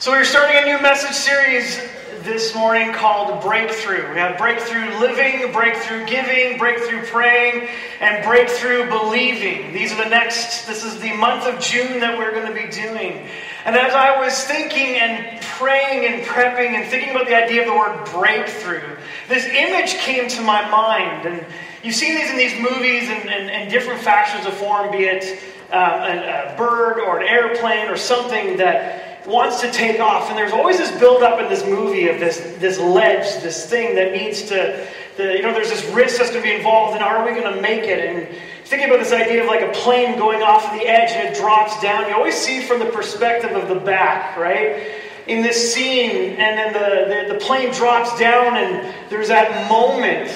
So, we're starting a new message series this morning called Breakthrough. We have breakthrough living, breakthrough giving, breakthrough praying, and breakthrough believing. These are the next, this is the month of June that we're going to be doing. And as I was thinking and praying and prepping and thinking about the idea of the word breakthrough, this image came to my mind. And you've seen these in these movies and, and, and different fashions of form, be it uh, a, a bird or an airplane or something that wants to take off, and there's always this buildup in this movie of this, this ledge, this thing that needs to, the, you know, there's this risk that's going to be involved, and are we going to make it? And thinking about this idea of like a plane going off the edge and it drops down, you always see from the perspective of the back, right? In this scene, and then the, the, the plane drops down, and there's that moment.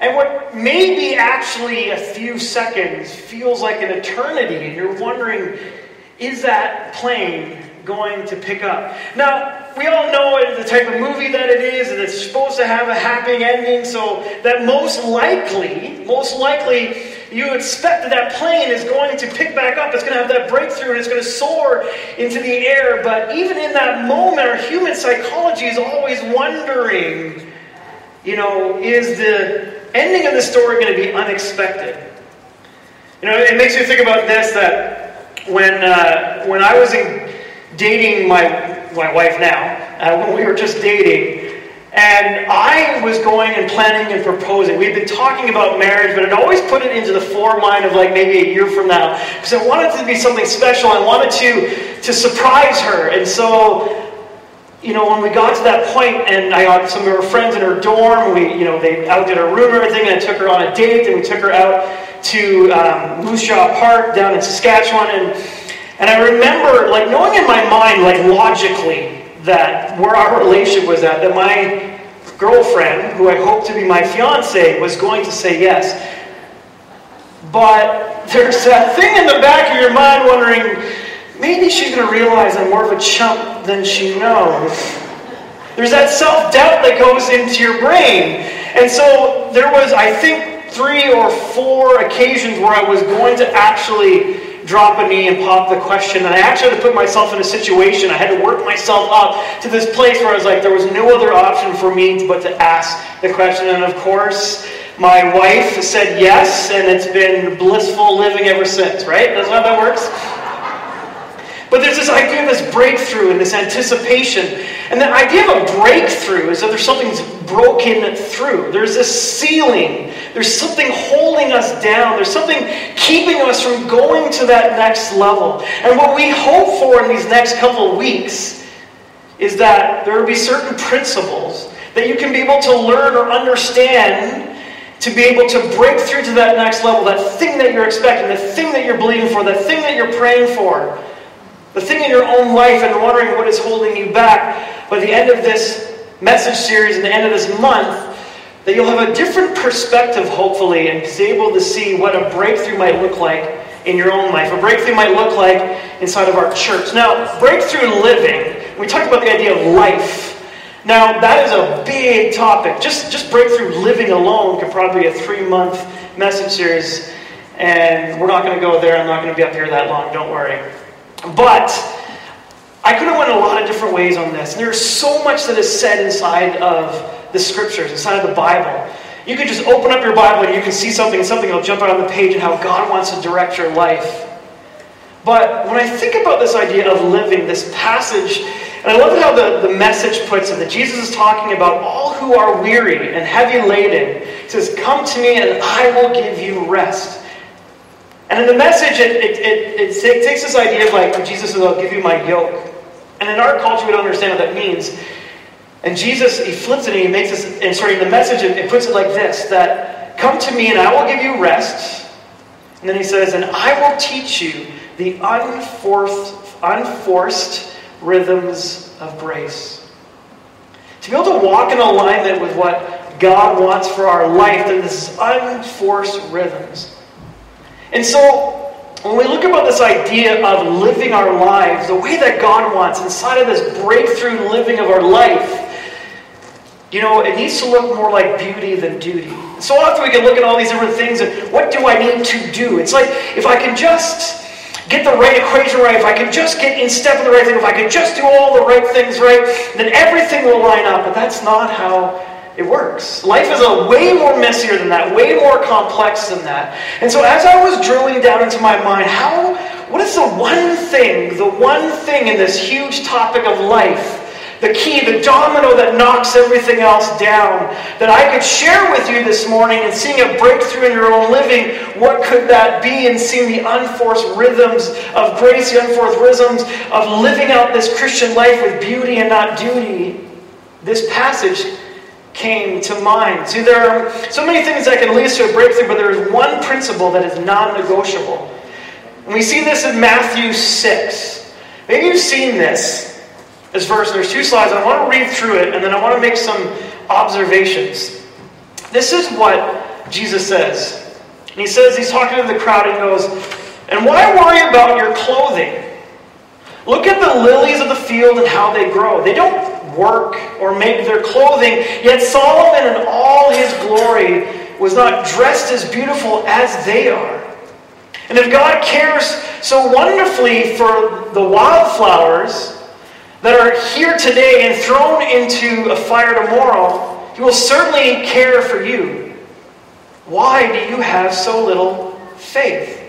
And what may be actually a few seconds feels like an eternity, and you're wondering, is that plane going to pick up. Now, we all know the type of movie that it is, and it's supposed to have a happy ending, so that most likely, most likely, you expect that that plane is going to pick back up. It's going to have that breakthrough and it's going to soar into the air. But even in that moment, our human psychology is always wondering, you know, is the ending of the story going to be unexpected? You know, it makes me think about this that when, uh, when I was in dating my, my wife now, uh, when we were just dating, and I was going and planning and proposing. We'd been talking about marriage, but I'd always put it into the foremind of like maybe a year from now. Because I wanted to be something special. I wanted to, to surprise her. And so, you know, when we got to that point and I got some of her friends in her dorm, we, you know, they outdid her room and everything, and I took her on a date, and we took her out to um, Moose Jaw Park down in Saskatchewan, and and I remember, like, knowing in my mind, like, logically, that where our relationship was at, that my girlfriend, who I hoped to be my fiance, was going to say yes. But there's that thing in the back of your mind wondering, maybe she's going to realize I'm more of a chump than she knows. There's that self doubt that goes into your brain. And so there was, I think, three or four occasions where I was going to actually drop a knee and pop the question. And I actually had to put myself in a situation. I had to work myself up to this place where I was like, there was no other option for me but to ask the question. And of course, my wife said yes, and it's been blissful living ever since, right? That's how that works? But there's this idea of this breakthrough and this anticipation. And the idea of a breakthrough is that there's something broken through. There's this ceiling. There's something holding us down. There's something keeping us from going to that next level. And what we hope for in these next couple of weeks is that there will be certain principles that you can be able to learn or understand to be able to break through to that next level, that thing that you're expecting, the thing that you're believing for, the thing that you're praying for the thing in your own life and wondering what is holding you back. By the end of this message series and the end of this month, that you'll have a different perspective, hopefully, and be able to see what a breakthrough might look like in your own life. A breakthrough might look like inside of our church. Now, breakthrough living, we talked about the idea of life. Now, that is a big topic. Just, just breakthrough living alone could probably be a three month message series. And we're not going to go there. I'm not going to be up here that long. Don't worry. But I could have went a lot of different ways on this. And there's so much that is said inside of the scriptures, inside of the Bible. You could just open up your Bible and you can see something, and something will jump out on the page and how God wants to direct your life. But when I think about this idea of living, this passage, and I love how the, the message puts it that Jesus is talking about all who are weary and heavy laden. He says, Come to me and I will give you rest. And in the message, it, it, it, it takes this idea of like, Jesus says, I'll give you my yoke. And in our culture, we don't understand what that means. And Jesus, he flips it and he makes this, and sorry, in the message, it, it puts it like this that come to me and I will give you rest. And then he says, and I will teach you the unforced, unforced rhythms of grace. To be able to walk in alignment with what God wants for our life, then this is unforced rhythms. And so, when we look about this idea of living our lives the way that God wants, inside of this breakthrough living of our life, you know, it needs to look more like beauty than duty. So often we can look at all these different things and what do I need to do? It's like if I can just get the right equation right, if I can just get in step with the right thing, if I can just do all the right things right, then everything will line up. But that's not how it works. Life is a way more messier than that, way more complex than that. And so as I was drilling down into my mind, how what is the one thing, the one thing in this huge topic of life the key, the domino that knocks everything else down, that I could share with you this morning and seeing a breakthrough in your own living, what could that be? And seeing the unforced rhythms of grace, the unforced rhythms of living out this Christian life with beauty and not duty. This passage came to mind. See, there are so many things that can lead to a breakthrough, but there is one principle that is non negotiable. And we see this in Matthew 6. Maybe you've seen this this verse. There's two slides. I want to read through it, and then I want to make some observations. This is what Jesus says. And he says, he's talking to the crowd, and he goes, And why worry about your clothing? Look at the lilies of the field and how they grow. They don't work or make their clothing, yet Solomon in all his glory was not dressed as beautiful as they are. And if God cares so wonderfully for the wildflowers, that are here today and thrown into a fire tomorrow, He will certainly care for you. Why do you have so little faith?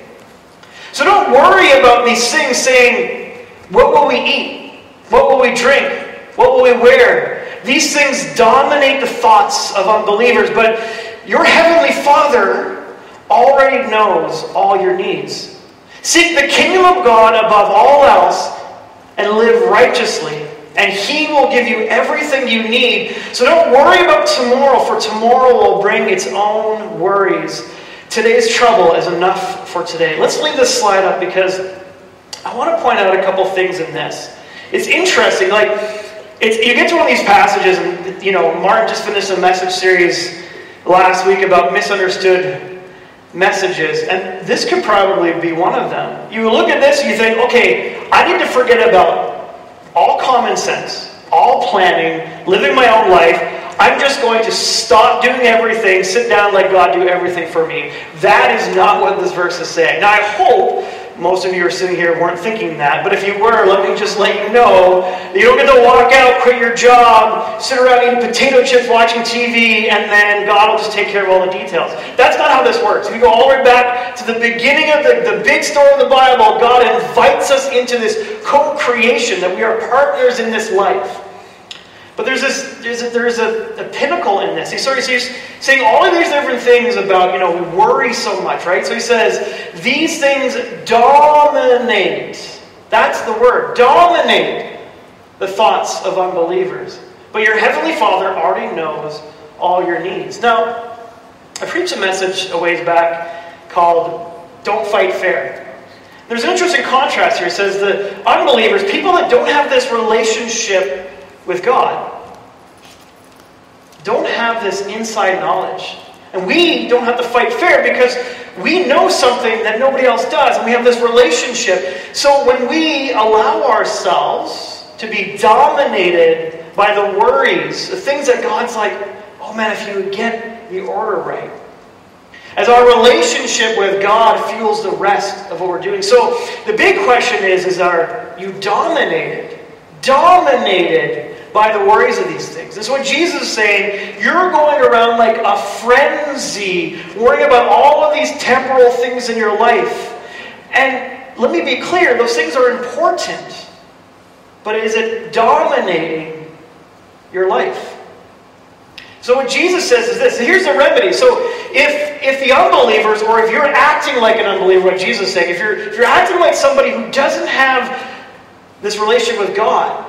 So don't worry about these things saying, What will we eat? What will we drink? What will we wear? These things dominate the thoughts of unbelievers, but your heavenly Father already knows all your needs. Seek the kingdom of God above all else and live righteously, and He will give you everything you need. So don't worry about tomorrow, for tomorrow will bring its own worries. Today's trouble is enough for today. Let's leave this slide up because I want to point out a couple things in this. It's interesting, like it's, you get to one of these passages, and you know Martin just finished a message series last week about misunderstood messages, and this could probably be one of them. You look at this and you think, okay, I need to forget about all common sense, all planning, living my own life. I'm just going to stop doing everything, sit down, let God do everything for me. That is not what this verse is saying. Now, I hope most of you are sitting here weren't thinking that, but if you were, let me just let you know you don't get to walk out, quit your job, sit around eating potato chips, watching TV, and then God will just take care of all the details. That's not how this works. We go all the way back to the beginning of the, the big story of the Bible. God invites us into this co creation, that we are partners in this life. But there's this, there's a, there's a, a pinnacle in this. He's sort of he's saying all of these different things about, you know, we worry so much, right? So he says, these things dominate. That's the word. Dominate the thoughts of unbelievers. But your heavenly Father already knows all your needs. Now, I preached a message a ways back called Don't Fight Fair. There's an interesting contrast here. It says the unbelievers, people that don't have this relationship with God don't have this inside knowledge. And we don't have to fight fair because we know something that nobody else does, and we have this relationship. So when we allow ourselves to be dominated by the worries, the things that God's like, oh man, if you get the order right. As our relationship with God fuels the rest of what we're doing. So the big question is, is are you dominated? Dominated by the worries of these things. That's what Jesus is saying. You're going around like a frenzy, worrying about all of these temporal things in your life. And let me be clear, those things are important. But is it dominating your life? So what Jesus says is this. Here's the remedy. So if if the unbelievers, or if you're acting like an unbeliever, what Jesus is saying, if you're if you're acting like somebody who doesn't have this relationship with God,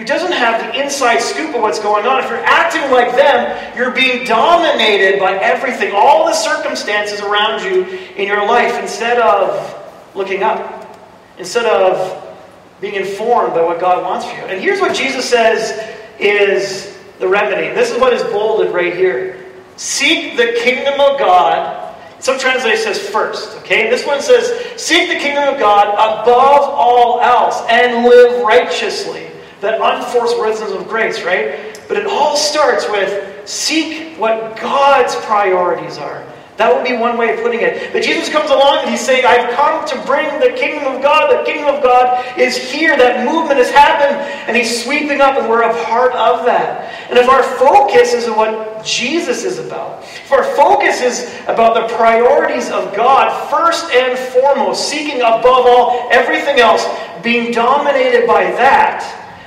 who doesn't have the inside scoop of what's going on, if you're acting like them, you're being dominated by everything, all the circumstances around you in your life, instead of looking up, instead of being informed by what God wants for you. And here's what Jesus says is the remedy. This is what is bolded right here. Seek the kingdom of God. Some translation says first, okay? This one says, Seek the kingdom of God above all else and live righteously that unforced rhythms of grace, right? But it all starts with seek what God's priorities are. That would be one way of putting it. But Jesus comes along and he's saying, I've come to bring the kingdom of God. The kingdom of God is here. That movement has happened. And he's sweeping up, and we're a part of that. And if our focus is on what Jesus is about, if our focus is about the priorities of God, first and foremost, seeking above all everything else, being dominated by that,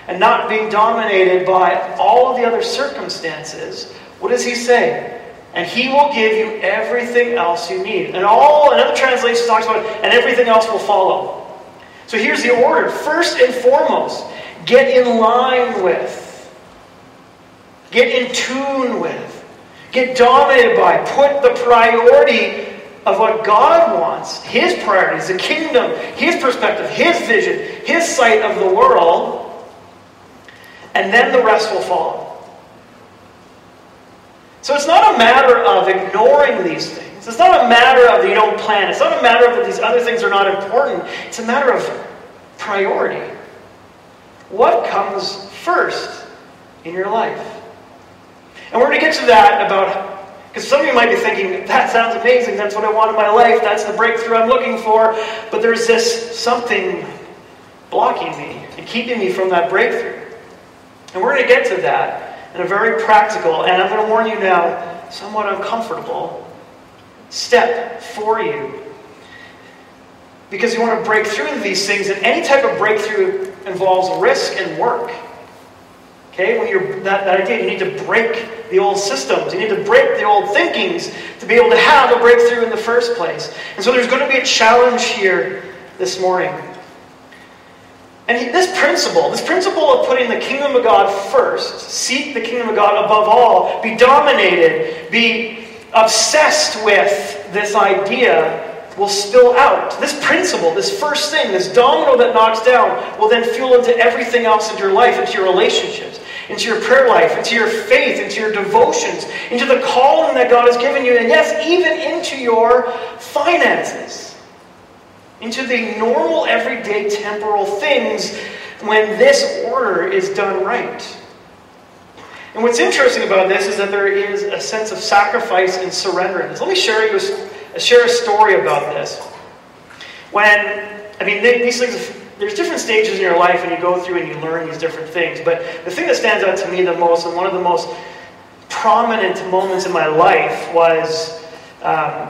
and not being dominated by all the other circumstances, what does he say? and he will give you everything else you need. And all another translation talks about, and everything else will follow. So here's the order. First and foremost, get in line with, get in tune with, get dominated by, put the priority of what God wants, His priorities, the kingdom, His perspective, His vision, His sight of the world, and then the rest will follow. So it's not a matter of ignoring these things. It's not a matter of you don't plan. It's not a matter of that these other things are not important. It's a matter of priority. What comes first in your life? And we're going to get to that about, because some of you might be thinking, that sounds amazing. That's what I want in my life. That's the breakthrough I'm looking for. But there's this something blocking me and keeping me from that breakthrough. And we're going to get to that in a very practical, and I'm going to warn you now, somewhat uncomfortable step for you. Because you want to break through these things, and any type of breakthrough involves risk and work. Okay, when you're that, that idea, you need to break the old systems. You need to break the old thinkings to be able to have a breakthrough in the first place. And so there's going to be a challenge here this morning. And this principle, this principle of putting the kingdom of God first, seek the kingdom of God above all, be dominated, be obsessed with this idea will spill out. This principle, this first thing, this domino that knocks down, will then fuel into everything else in your life, into your relationships, into your prayer life, into your faith, into your devotions, into the calling that God has given you, and yes, even into your finances into the normal, everyday, temporal things when this order is done right. And what's interesting about this is that there is a sense of sacrifice and surrender. Let me share you a, share a story about this. When, I mean, these things, there's different stages in your life and you go through and you learn these different things. But the thing that stands out to me the most, and one of the most prominent moments in my life, was um,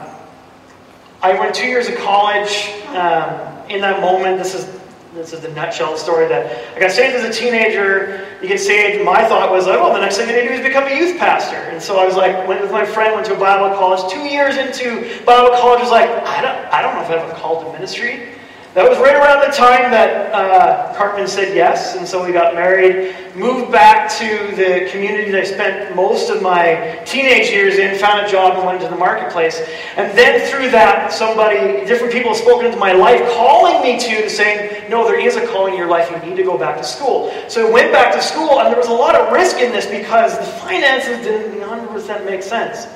I went two years of college. Um, in that moment, this is this is the nutshell story that I got saved as a teenager. You get saved. My thought was, like, oh, the next thing I need to do is become a youth pastor. And so I was like, went with my friend, went to a Bible college. Two years into Bible college, was like, I don't, I don't know if I have a call to ministry. That was right around the time that uh, Carmen said yes, and so we got married, moved back to the community that I spent most of my teenage years in, found a job, and went into the marketplace. And then through that, somebody, different people have spoken into my life, calling me to, saying, no, there is a calling in your life, you need to go back to school. So I went back to school, and there was a lot of risk in this because the finances didn't 100% make sense.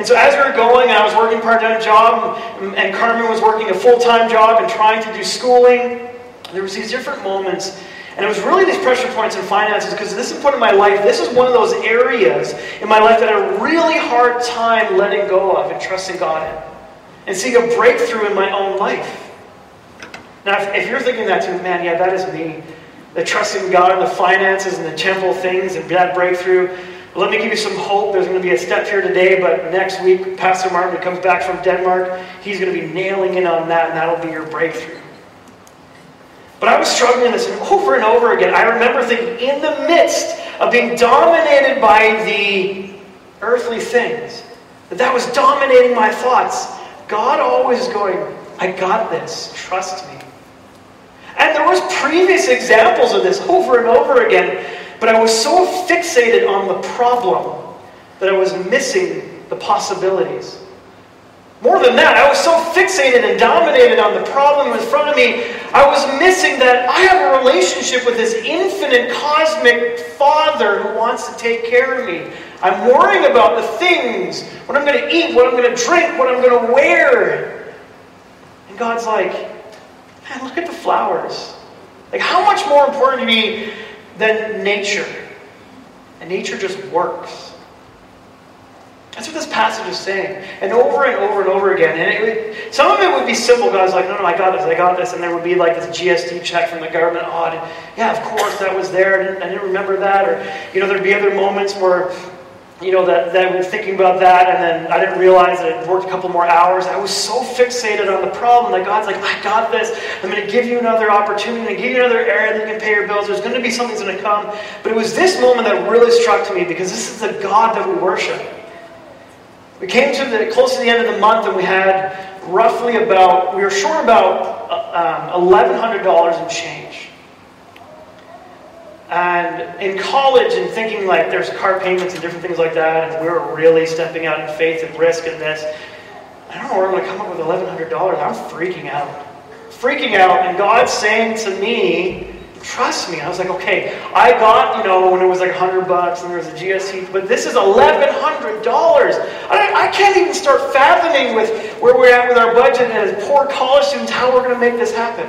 And so as we were going, I was working part-time job, and Carmen was working a full-time job and trying to do schooling. There was these different moments, and it was really these pressure points in finances because this is point in my life. This is one of those areas in my life that I had a really hard time letting go of and trusting God in, and seeing a breakthrough in my own life. Now, if, if you're thinking that too, man, yeah, that is me. The trusting God in the finances and the temporal things and that breakthrough. Let me give you some hope. There's going to be a step here today, but next week, Pastor Martin comes back from Denmark. He's going to be nailing in on that, and that'll be your breakthrough. But I was struggling this over and over again. I remember thinking, in the midst of being dominated by the earthly things, that that was dominating my thoughts. God always going, I got this. Trust me. And there was previous examples of this over and over again but I was so fixated on the problem that I was missing the possibilities. More than that, I was so fixated and dominated on the problem in front of me, I was missing that I have a relationship with this infinite cosmic Father who wants to take care of me. I'm worrying about the things, what I'm going to eat, what I'm going to drink, what I'm going to wear. And God's like, man, look at the flowers. Like, how much more important to me than nature. And nature just works. That's what this passage is saying. And over and over and over again. And it some of it would be simple. God's like, no, no, I got this, I got this. And there would be like this GST check from the government. Oh, yeah, of course, that was there. I didn't, I didn't remember that. Or, you know, there'd be other moments where you know, that, that was thinking about that, and then I didn't realize that it worked a couple more hours. I was so fixated on the problem that God's like, I got this. I'm going to give you another opportunity. I'm going to give you another area that you can pay your bills. There's going to be something that's going to come. But it was this moment that really struck to me because this is the God that we worship. We came to the close to the end of the month, and we had roughly about, we were short about uh, um, $1,100 in change. And in college, and thinking like there's car payments and different things like that, and we are really stepping out in faith and risk in this, I don't know where I'm going to come up with $1,100. I'm freaking out. Freaking out, and God's saying to me, trust me. I was like, okay, I got, you know, when it was like 100 bucks and there was a GST, but this is $1,100. I, I can't even start fathoming with where we're at with our budget and as poor college students how we're going to make this happen.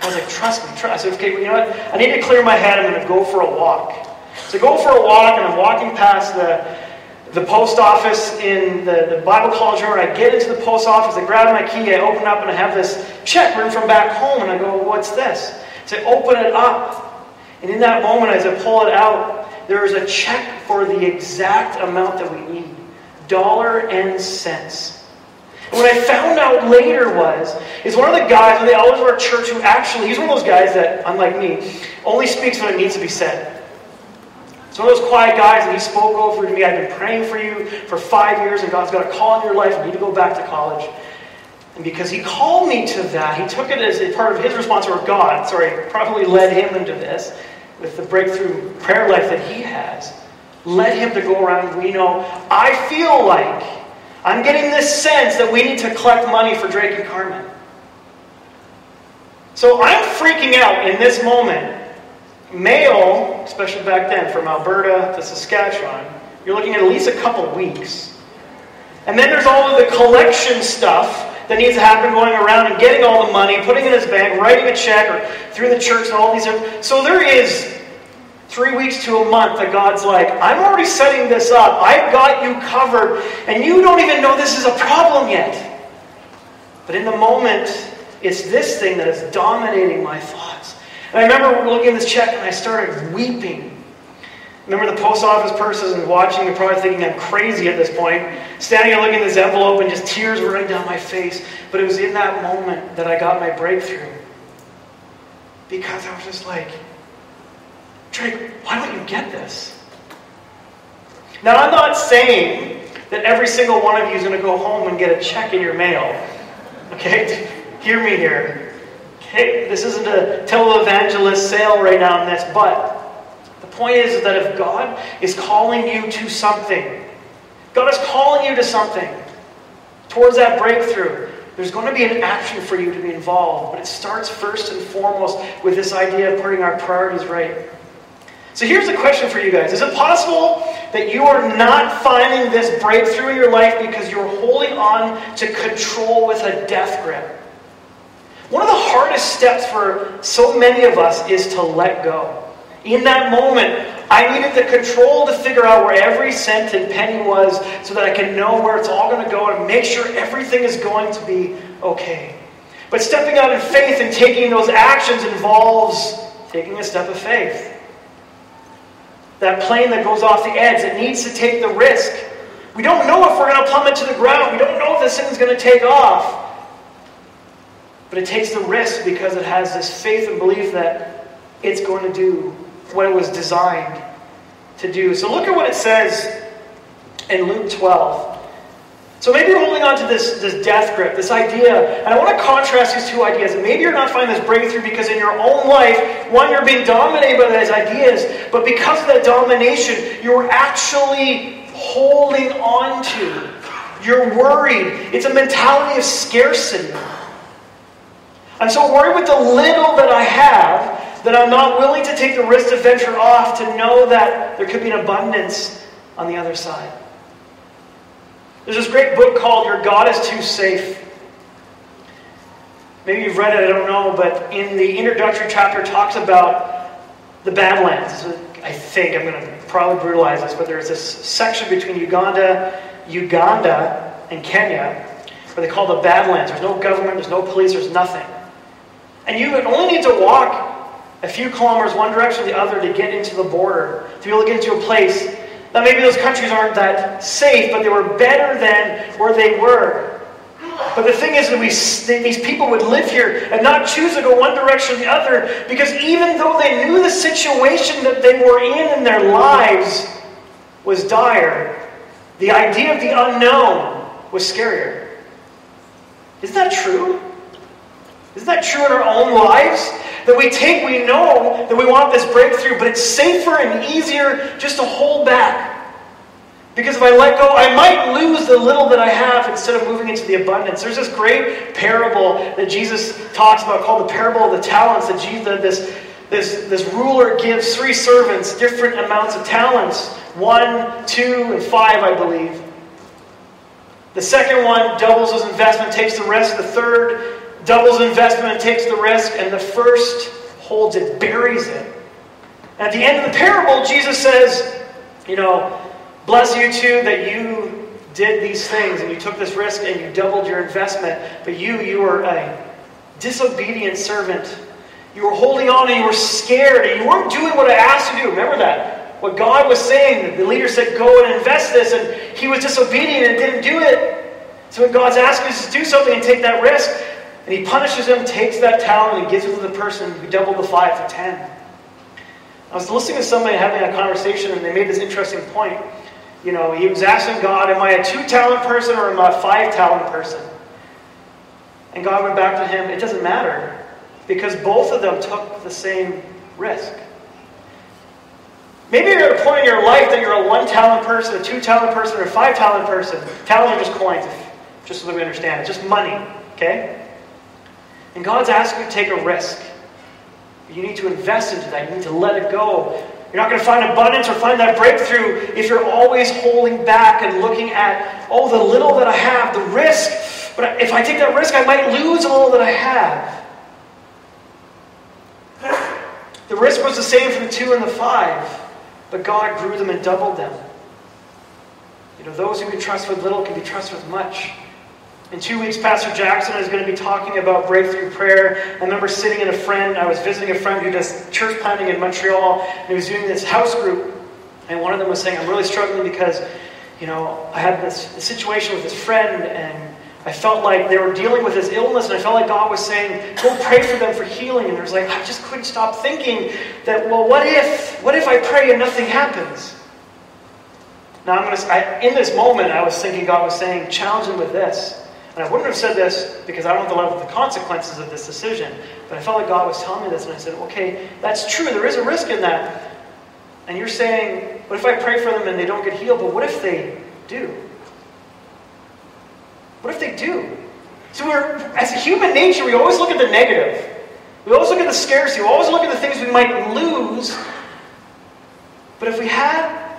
I was like, trust me, trust. I said, okay, well, you know what? I need to clear my head. I'm going to go for a walk. So I go for a walk, and I'm walking past the, the post office in the, the Bible college room, I get into the post office, I grab my key, I open up, and I have this check written from back home, and I go, what's this? So I open it up, and in that moment, as I pull it out, there is a check for the exact amount that we need dollar and cents. And what I found out later was, is one of the guys, and they always were at church, who actually, he's one of those guys that, unlike me, only speaks when it needs to be said. It's one of those quiet guys, and he spoke over to me. I've been praying for you for five years, and God's got a call in your life. You need to go back to college. And because he called me to that, he took it as a part of his response, or God, sorry, probably led him into this with the breakthrough prayer life that he has. Led him to go around, we know, I feel like I'm getting this sense that we need to collect money for Drake and Carmen. So I'm freaking out in this moment. Mail, especially back then, from Alberta to Saskatchewan, you're looking at at least a couple weeks. And then there's all of the collection stuff that needs to happen going around and getting all the money, putting it in his bank, writing a check, or through the church and all these. So there is three weeks to a month that God's like, I'm already setting this up. I've got you covered, and you don't even know this is a problem yet. But in the moment, it's this thing that is dominating my thoughts. And I remember looking at this check and I started weeping. Remember the post office person watching and probably thinking I'm crazy at this point, standing and looking at this envelope and just tears were running down my face. But it was in that moment that I got my breakthrough. Because I was just like, Drake, why don't you get this? Now, I'm not saying that every single one of you is going to go home and get a check in your mail. Okay? Hear me here. Okay? This isn't a televangelist sale right now on this, but the point is, is that if God is calling you to something, God is calling you to something towards that breakthrough, there's going to be an action for you to be involved. But it starts first and foremost with this idea of putting our priorities right. So here's a question for you guys Is it possible that you are not finding this breakthrough in your life because you're holding on to control with a death grip? One of the hardest steps for so many of us is to let go. In that moment, I needed the control to figure out where every cent and penny was so that I can know where it's all going to go and make sure everything is going to be okay. But stepping out in faith and taking those actions involves taking a step of faith. That plane that goes off the edge, it needs to take the risk. We don't know if we're going to plummet to the ground. We don't know if this thing's going to take off. But it takes the risk because it has this faith and belief that it's going to do what it was designed to do. So look at what it says in Luke 12. So maybe you're holding on to this, this death grip, this idea, and I want to contrast these two ideas. And maybe you're not finding this breakthrough because in your own life, one, you're being dominated by those ideas, but because of that domination, you're actually holding on to. You're worried. It's a mentality of scarcity. I'm so worried with the little that I have that I'm not willing to take the risk to venture off to know that there could be an abundance on the other side. There's this great book called Your God is Too Safe. Maybe you've read it, I don't know, but in the introductory chapter talks about the Badlands. I think I'm going to probably brutalize this, but there's this section between Uganda Uganda and Kenya, where they call the Badlands. There's no government, there's no police, there's nothing. And you only need to walk a few kilometers one direction or the other to get into the border, to be able to get into a place. Now, maybe those countries aren't that safe, but they were better than where they were. But the thing is that we, these people would live here and not choose to go one direction or the other because even though they knew the situation that they were in in their lives was dire, the idea of the unknown was scarier. Isn't that true? Isn't that true in our own lives? That we take, we know that we want this breakthrough, but it's safer and easier just to hold back. Because if I let go, I might lose the little that I have instead of moving into the abundance. There's this great parable that Jesus talks about called the parable of the talents. That Jesus, this, this, this ruler gives three servants different amounts of talents one, two, and five, I believe. The second one doubles his investment, takes the rest. The third doubles investment takes the risk. And the first holds it, buries it. At the end of the parable, Jesus says, you know, Bless you too that you did these things and you took this risk and you doubled your investment. But you, you were a disobedient servant. You were holding on and you were scared and you weren't doing what I asked you to do. Remember that. What God was saying, the leader said, go and invest this, and he was disobedient and didn't do it. So when God's asking us to do something and take that risk, and he punishes him, takes that talent, and gives it to the person who doubled the five to ten. I was listening to somebody having a conversation, and they made this interesting point. You know, he was asking God, Am I a two talent person or am I a five talent person? And God went back to him, It doesn't matter because both of them took the same risk. Maybe you're at a point in your life that you're a one talent person, a two talent person, or a five talent person. Talents are just coins, just so that we understand It's just money, okay? And God's asking you to take a risk. You need to invest into that. You need to let it go. You're not going to find abundance or find that breakthrough if you're always holding back and looking at, oh, the little that I have, the risk. But if I take that risk, I might lose all that I have. The risk was the same for the two and the five, but God grew them and doubled them. You know, those who can trust with little can be trusted with much. In two weeks, Pastor Jackson is going to be talking about breakthrough prayer. I remember sitting in a friend, I was visiting a friend who does church planting in Montreal, and he was doing this house group. And one of them was saying, I'm really struggling because, you know, I had this situation with this friend, and I felt like they were dealing with this illness, and I felt like God was saying, go pray for them for healing. And there was like, I just couldn't stop thinking that, well, what if, what if I pray and nothing happens? Now, I'm to, I, in this moment, I was thinking God was saying, challenge him with this. And I wouldn't have said this because I don't know the level of the consequences of this decision. But I felt like God was telling me this, and I said, okay, that's true. There is a risk in that. And you're saying, what if I pray for them and they don't get healed? But what if they do? What if they do? So we're, as a human nature, we always look at the negative. We always look at the scarcity. We always look at the things we might lose. But if we had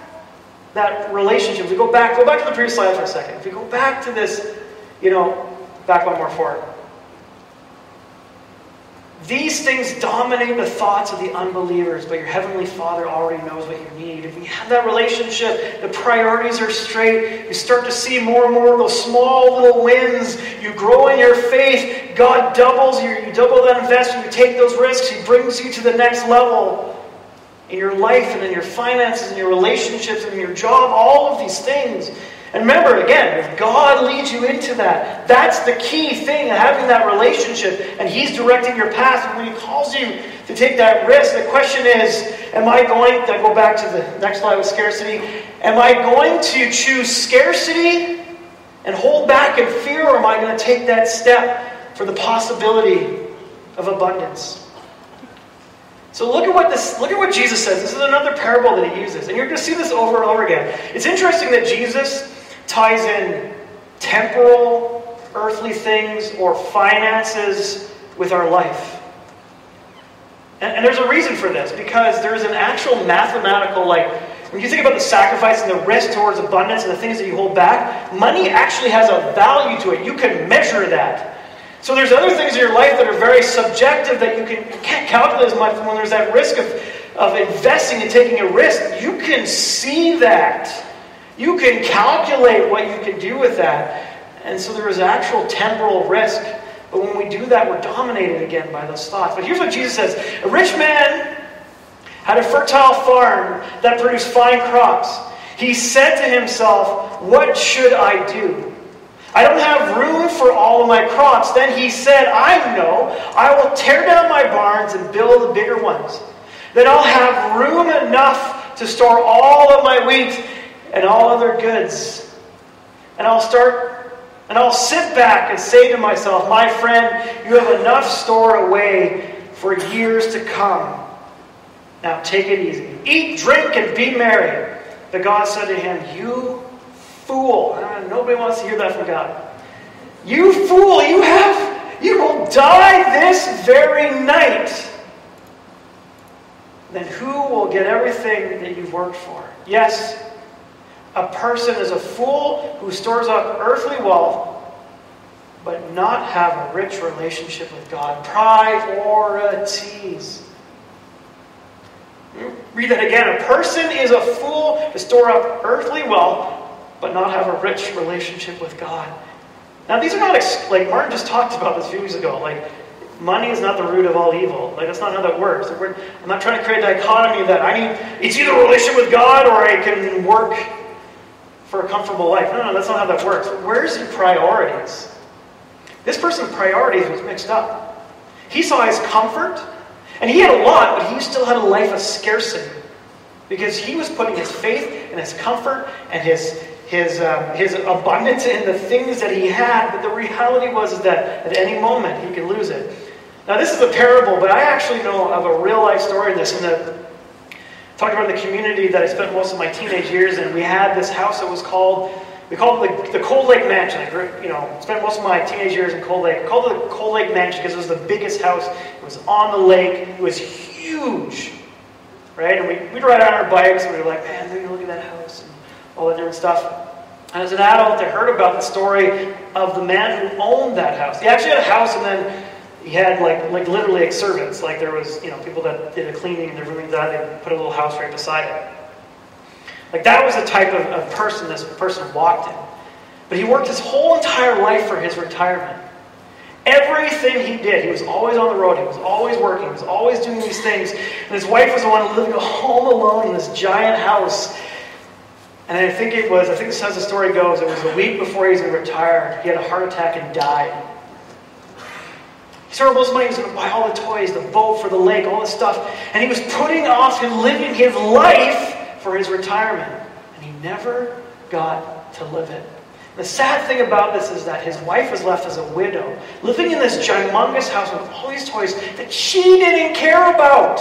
that relationship, if we go back, go back to the previous slide for a second. If we go back to this you know, back one more forward. These things dominate the thoughts of the unbelievers, but your Heavenly Father already knows what you need. If you have that relationship, the priorities are straight, you start to see more and more of those small little wins. You grow in your faith. God doubles you, you double that investment, you take those risks, He brings you to the next level in your life and in your finances and your relationships and your job, all of these things. And remember, again, if God leads you into that, that's the key thing, having that relationship, and He's directing your path. And when He calls you to take that risk, the question is, am I going, to go back to the next slide with scarcity, am I going to choose scarcity and hold back in fear, or am I going to take that step for the possibility of abundance? So look at what this look at what Jesus says. This is another parable that he uses. And you're going to see this over and over again. It's interesting that Jesus ties in temporal, earthly things or finances with our life. And, and, there's a reason for this because there's an actual mathematical, like, when you think about the sacrifice and the risk towards abundance and the things that you hold back, money actually has a value to it. You can measure that. So there's other things in your life that are very subjective that you, can, you can't calculate as much when there's that risk of, of investing and taking a risk. You can see that. You can calculate what you can do with that. And so there is actual temporal risk. But when we do that, we're dominated again by those thoughts. But here's what Jesus says A rich man had a fertile farm that produced fine crops. He said to himself, What should I do? I don't have room for all of my crops. Then he said, I know, I will tear down my barns and build bigger ones. Then I'll have room enough to store all of my wheat and all other goods. And I'll start, and I'll sit back and say to myself, My friend, you have enough stored away for years to come. Now take it easy. Eat, drink, and be merry. But God said to him, You fool. Nobody wants to hear that from God. You fool, you have, you will die this very night. Then who will get everything that you've worked for? Yes, a person is a fool who stores up earthly wealth, but not have a rich relationship with God. Priorities. Read that again. A person is a fool to store up earthly wealth, but not have a rich relationship with God. Now, these are not, ex- like Martin just talked about this a few weeks ago. Like, money is not the root of all evil. Like, that's not how that works. I'm not trying to create a dichotomy that I need, it's either a relationship with God or I can work for a comfortable life. No, no, that's not how that works. Where's your priorities? This person's priorities was mixed up. He saw his comfort, and he had a lot, but he still had a life of scarcity. Because he was putting his faith and his comfort and his his, um, his abundance in the things that he had, but the reality was that at any moment he could lose it. Now, this is a parable, but I actually know of a real life story in this. In the, talked about the community that I spent most of my teenage years in. We had this house that was called, we called it the, the Cold Lake Mansion. I grew, you know, spent most of my teenage years in Cold Lake. I called it the Cold Lake Mansion because it was the biggest house. It was on the lake. It was huge, right? And we, we'd ride on our bikes and we were like, man, look at that house and all that different stuff. And as an adult, I heard about the story of the man who owned that house. He actually had a house, and then he had like like literally like servants. Like there was you know people that did a cleaning in their room that they put a little house right beside it. Like that was the type of, of person this person walked in. But he worked his whole entire life for his retirement. Everything he did, he was always on the road, he was always working, he was always doing these things. And his wife was the one living home alone in this giant house and I think it was, I think this is how the story goes, it was a week before he was going to retire. He had a heart attack and died. Most money, was going to buy all the toys, the boat for the lake, all this stuff. And he was putting off and living his life for his retirement. And he never got to live it. The sad thing about this is that his wife was left as a widow, living in this humongous house with all these toys that she didn't care about.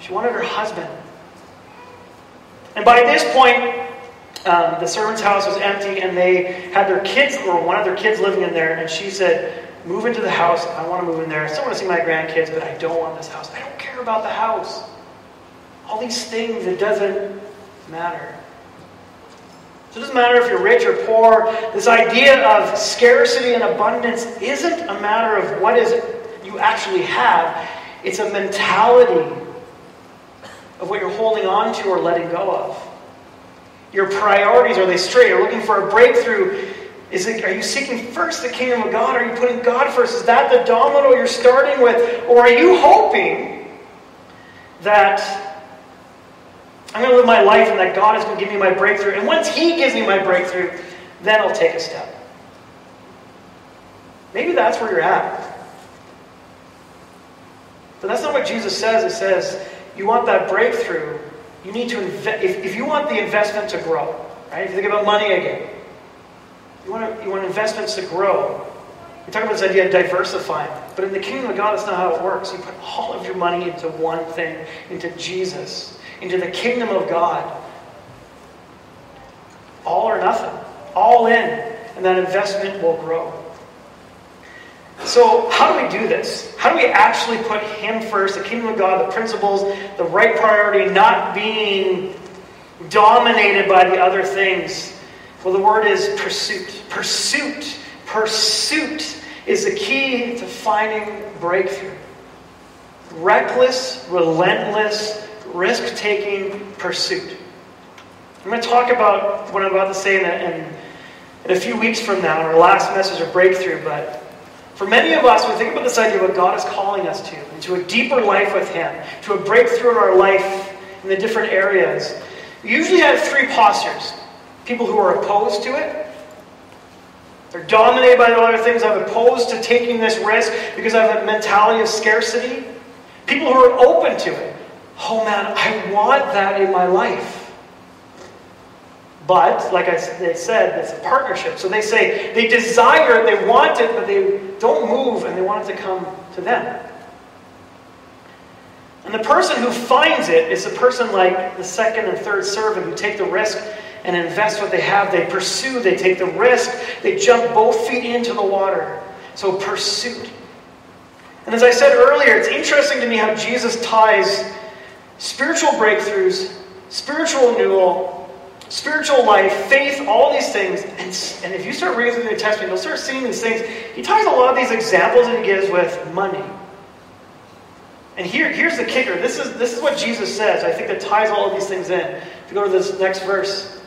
She wanted her husband. And by this point, um, the servant's house was empty and they had their kids, or one of their kids living in there, and she said, Move into the house. I want to move in there. I still want to see my grandkids, but I don't want this house. I don't care about the house. All these things, it doesn't matter. So it doesn't matter if you're rich or poor. This idea of scarcity and abundance isn't a matter of what is you actually have. It's a mentality of what you're holding on to or letting go of. Your priorities, are they straight? You're you looking for a breakthrough? Is it, are you seeking first the kingdom of God? Are you putting God first? Is that the domino you're starting with? Or are you hoping that I'm going to live my life and that God is going to give me my breakthrough? And once He gives me my breakthrough, then I'll take a step. Maybe that's where you're at. But that's not what Jesus says. It says, you want that breakthrough, you need to invest, if, if you want the investment to grow, right? If you think about money again, you want, you want investments to grow. We talk about this idea of diversifying. But in the kingdom of God, that's not how it works. You put all of your money into one thing, into Jesus, into the kingdom of God. All or nothing. All in. And that investment will grow. So, how do we do this? How do we actually put Him first, the kingdom of God, the principles, the right priority, not being dominated by the other things? Well, the word is pursuit. Pursuit. Pursuit is the key to finding breakthrough. Reckless, relentless, risk taking pursuit. I'm going to talk about what I'm about to say in a, in, in a few weeks from now, our last message of breakthrough. But for many of us, we think about this idea of what God is calling us to, into a deeper life with Him, to a breakthrough in our life in the different areas. We usually have three postures people who are opposed to it. They're dominated by the other things. I'm opposed to taking this risk because I have a mentality of scarcity. People who are open to it. Oh man, I want that in my life. But, like I, said, it's a partnership. So they say they desire it, they want it, but they don't move and they want it to come to them. And the person who finds it is the person like the second and third servant who take the risk and invest what they have. They pursue, they take the risk, they jump both feet into the water. So, pursuit. And as I said earlier, it's interesting to me how Jesus ties spiritual breakthroughs, spiritual renewal, spiritual life, faith, all these things. And, and if you start reading through the New Testament, you'll start seeing these things. He ties a lot of these examples that he gives with money. And here, here's the kicker. This is, this is what Jesus says. I think that ties all of these things in. If you go to this next verse.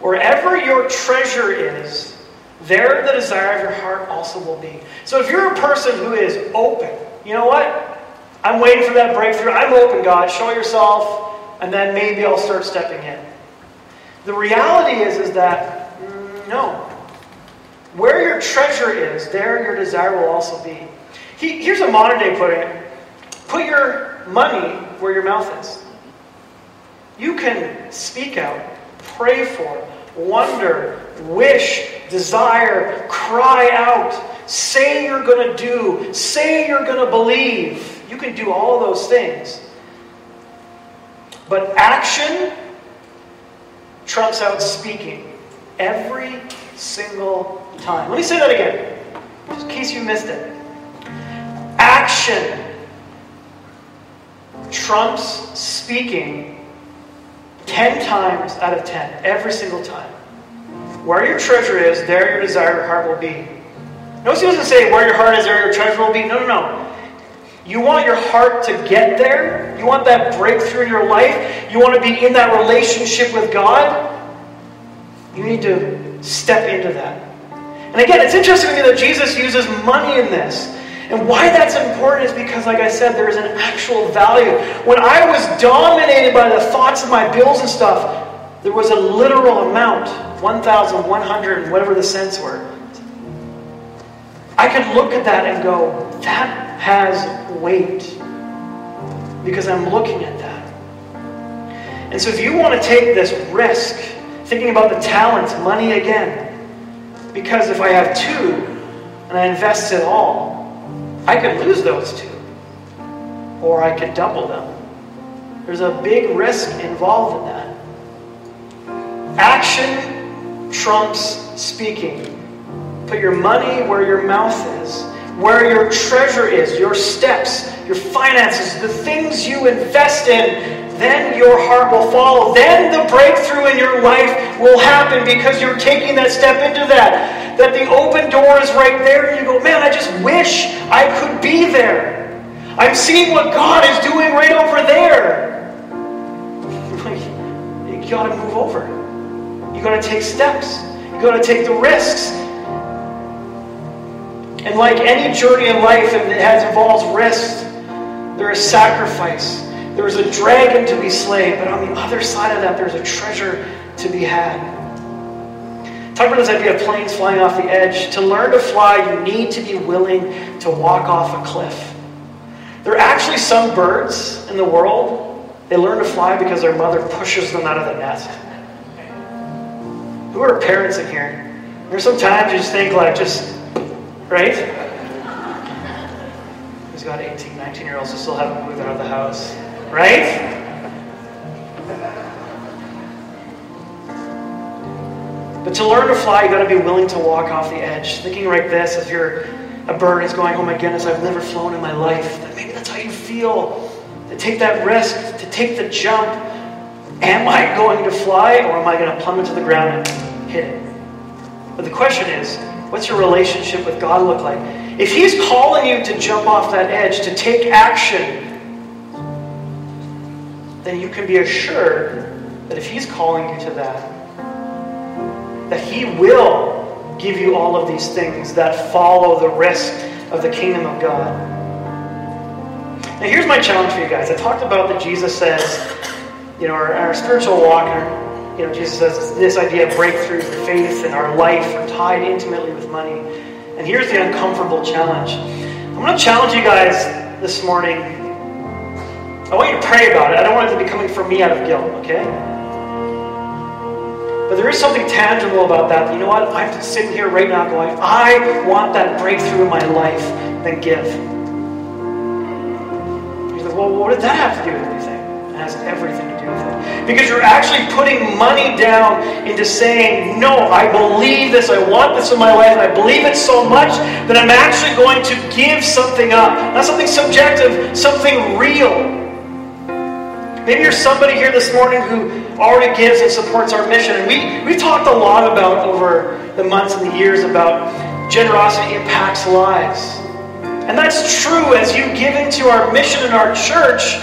Wherever your treasure is, there the desire of your heart also will be. So if you're a person who is open, you know what? I'm waiting for that breakthrough. I'm open, God. Show yourself, and then maybe I'll start stepping in. The reality is, is that mm, no. Where your treasure is, there your desire will also be. He, here's a modern day putting it. Put your money where your mouth is. You can speak out, pray for, wonder, wish, desire, cry out, say you're going to do, say you're going to believe. You can do all those things. But action trumps out speaking every single time. Let me say that again, just in case you missed it. Action trumps speaking 10 times out of 10, every single time. Where your treasure is, there your desired heart will be. Notice he doesn't say where your heart is, there your treasure will be. No, no, no. You want your heart to get there? You want that breakthrough in your life? You want to be in that relationship with God? You need to step into that. And again, it's interesting to me that Jesus uses money in this. And why that's important is because, like I said, there is an actual value. When I was dominated by the thoughts of my bills and stuff, there was a literal amount 1,100 whatever the cents were. I could look at that and go, that has weight because I'm looking at that. And so, if you want to take this risk, thinking about the talent, money again, because if I have two and I invest it all, I could lose those two, or I could double them. There's a big risk involved in that. Action trumps speaking. Put your money where your mouth is, where your treasure is, your steps, your finances, the things you invest in. Then your heart will follow. Then the breakthrough in your life will happen because you're taking that step into that. That the open door is right there, and you go, man, I just wish I could be there. I'm seeing what God is doing right over there. You gotta move over. You gotta take steps. You gotta take the risks. And like any journey in life that has involves risk, there is sacrifice. There is a dragon to be slain, but on the other side of that, there's a treasure to be had. Talk about this idea of planes flying off the edge. To learn to fly, you need to be willing to walk off a cliff. There are actually some birds in the world, they learn to fly because their mother pushes them out of the nest. Who are parents in here? There's some times you just think like, just right? He's got 18, 19 year olds who still haven't moved out of the house? Right? But to learn to fly, you got to be willing to walk off the edge. Thinking like this, if you're a bird is going, oh my goodness, I've never flown in my life. Maybe that's how you feel. To take that risk, to take the jump. Am I going to fly or am I going to plummet to the ground and hit it? But the question is, What's your relationship with God look like? If He's calling you to jump off that edge, to take action, then you can be assured that if He's calling you to that, that He will give you all of these things that follow the risk of the kingdom of God. Now, here's my challenge for you guys. I talked about that Jesus says, you know, our, our spiritual walk, our, you know, Jesus says this idea of breakthrough, for faith, and our life are tied intimately with money. And here's the uncomfortable challenge. I'm going to challenge you guys this morning. I want you to pray about it. I don't want it to be coming from me out of guilt, okay? But there is something tangible about that. You know what? I'm sitting here right now going, I want that breakthrough in my life, then give. You're like, well, what did that have to do with anything? It has everything to do with it. Because you're actually putting money down into saying, no, I believe this, I want this in my life, and I believe it so much that I'm actually going to give something up. Not something subjective, something real. Maybe you're somebody here this morning who already gives and supports our mission. And we, we've talked a lot about over the months and the years about generosity impacts lives. And that's true as you give into our mission in our church.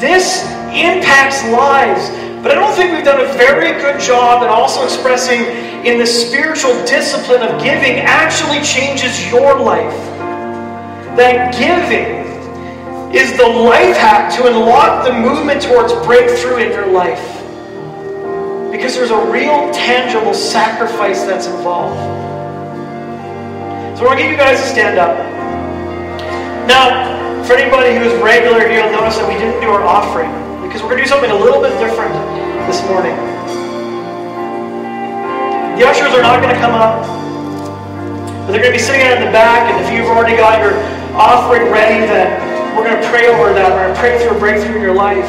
This impacts lives. But I don't think we've done a very good job at also expressing in the spiritual discipline of giving actually changes your life. That giving is the life hack to unlock the movement towards breakthrough in your life. Because there's a real, tangible sacrifice that's involved. So I want to get you guys to stand up. Now, for anybody who is regular here, you'll notice that we didn't do our offering. Because we're going to do something a little bit different this morning. The ushers are not going to come up. But they're going to be sitting out in the back, and if you've already got your offering ready, then we're going to pray over that. We're going to pray through a breakthrough in your life.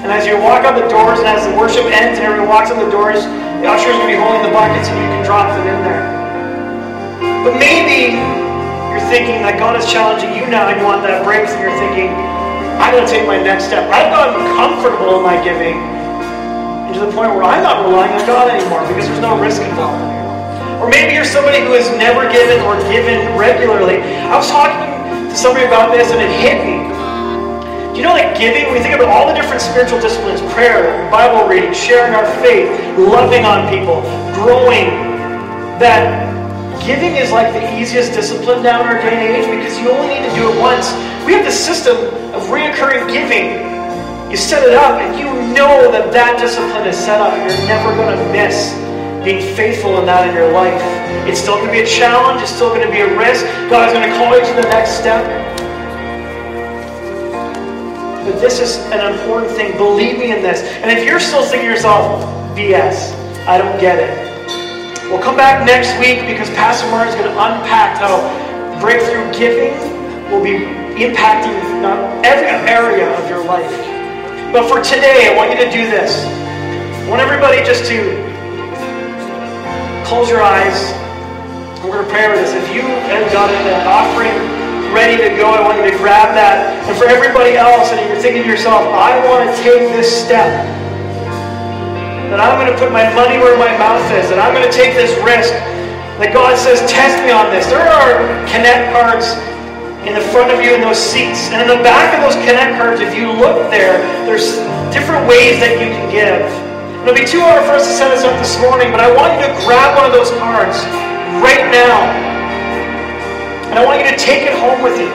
And as you walk out the doors and as the worship ends and everyone walks out the doors, the ushers will be holding the buckets and you can drop them in there. But maybe you're thinking that God is challenging you now and you want that breakthrough. You're thinking, I'm going to take my next step. I've gotten comfortable in my giving and to the point where I'm not relying on God anymore because there's no risk involved. Or maybe you're somebody who has never given or given regularly. I was talking to somebody about this and it hit me. Do you know that giving, we think about all the different spiritual disciplines, prayer, Bible reading, sharing our faith, loving on people, growing, that giving is like the easiest discipline down our day and age because you only need to do it once. We have the system of reoccurring giving. You set it up and you know that that discipline is set up. You're never going to miss being faithful in that in your life. It's still going to be a challenge. It's still going to be a risk. God is going to call you to the next step. But this is an important thing. Believe me in this. And if you're still thinking to yourself, BS, I don't get it. We'll come back next week because Pastor Martin is going to unpack how breakthrough giving will be impacting every area of your life. But for today, I want you to do this. I want everybody just to close your eyes. We're going to pray over this. If you have got an offering ready to go, I want you to grab that. And for everybody else, and you're thinking to yourself, I want to take this step. That I'm going to put my money where my mouth is. That I'm going to take this risk. That God says, test me on this. There are connect cards in the front of you in those seats. And in the back of those connect cards, if you look there, there's different ways that you can give. It'll be too hard for us to set this up this morning, but I want you to grab one of those cards right now. And I want you to take it home with you.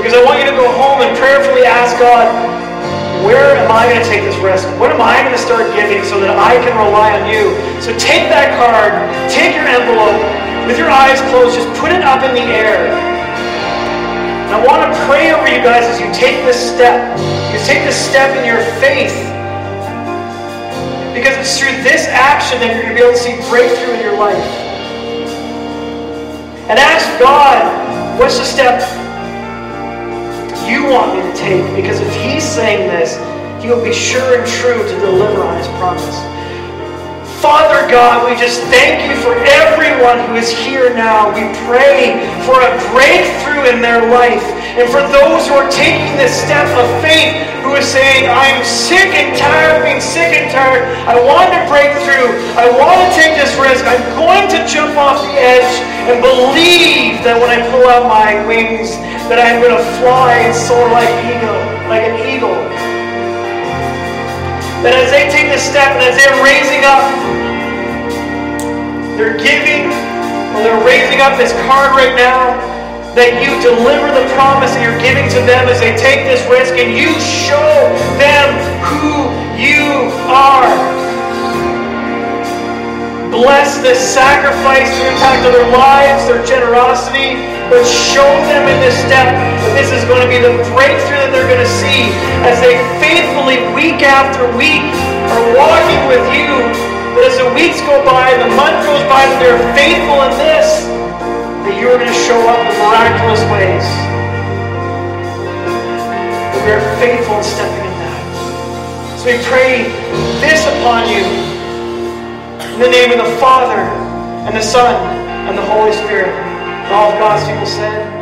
Because I want you to go home and prayerfully ask God, where am I going to take this risk? What am I going to start giving so that I can rely on you? So take that card, take your envelope, with your eyes closed, just put it up in the air. And I want to pray over you guys as you take this step. You take this step in your faith. Because it's through this action that you're going to be able to see breakthrough in your life. And ask God, what's the step you want me to take? Because if He's saying this, He will be sure and true to deliver on His promise. Father God, we just thank you for everyone who is here now. We pray for a breakthrough in their life. And for those who are taking this step of faith, who is saying, I'm sick and tired of being sick and tired. I want to break through. I want to take this risk. I'm going to jump off the edge and believe that when I pull out my wings, that I'm going to fly and soar like eagle, like an eagle. That as they take this step and as they're raising up, they're giving, or they're raising up this card right now, that you deliver the promise that you're giving to them as they take this risk and you show them who you are. Bless this sacrifice the impact of their lives, their generosity, but show them in this step that this is going to be the breakthrough that they're going to see as they faithfully, week after week, are walking with you. That as the weeks go by, and the month goes by, that they're faithful in this, that you're going to show up in miraculous ways. That we are faithful in stepping in that. So we pray this upon you in the name of the Father, and the Son, and the Holy Spirit. And all of God's people said,